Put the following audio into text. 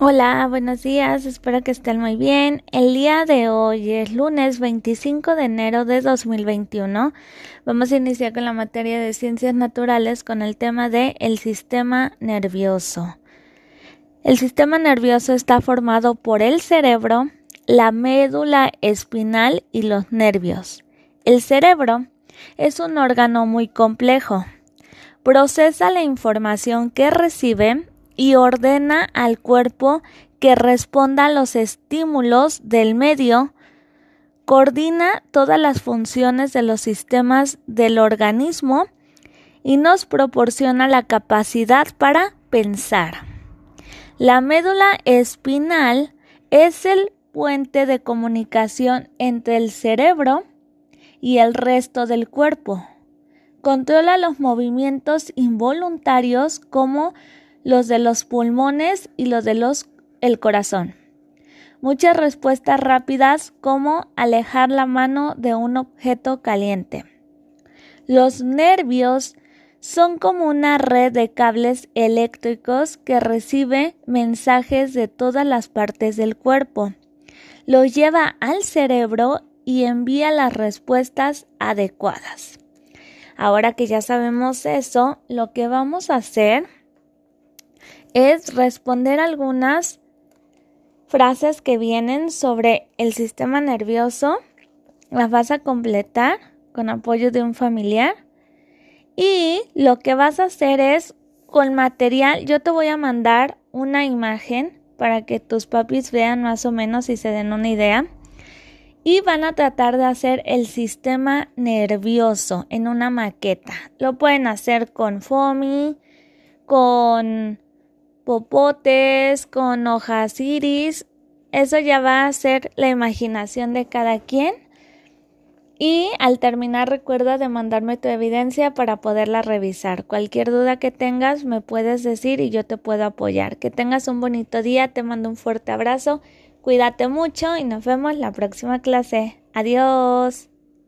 Hola, buenos días, espero que estén muy bien. El día de hoy es lunes 25 de enero de 2021. Vamos a iniciar con la materia de ciencias naturales con el tema de el sistema nervioso. El sistema nervioso está formado por el cerebro, la médula espinal y los nervios. El cerebro es un órgano muy complejo. Procesa la información que recibe y ordena al cuerpo que responda a los estímulos del medio, coordina todas las funciones de los sistemas del organismo y nos proporciona la capacidad para pensar. La médula espinal es el puente de comunicación entre el cerebro y el resto del cuerpo. Controla los movimientos involuntarios como los de los pulmones y los de los el corazón. Muchas respuestas rápidas como alejar la mano de un objeto caliente. Los nervios son como una red de cables eléctricos que recibe mensajes de todas las partes del cuerpo. Los lleva al cerebro y envía las respuestas adecuadas. Ahora que ya sabemos eso, lo que vamos a hacer es responder algunas frases que vienen sobre el sistema nervioso. Las vas a completar con apoyo de un familiar. Y lo que vas a hacer es con material, yo te voy a mandar una imagen para que tus papis vean más o menos y se den una idea. Y van a tratar de hacer el sistema nervioso en una maqueta. Lo pueden hacer con FOMI, con popotes, con hojas iris. Eso ya va a ser la imaginación de cada quien. Y al terminar recuerda de mandarme tu evidencia para poderla revisar. Cualquier duda que tengas me puedes decir y yo te puedo apoyar. Que tengas un bonito día, te mando un fuerte abrazo, cuídate mucho y nos vemos la próxima clase. Adiós.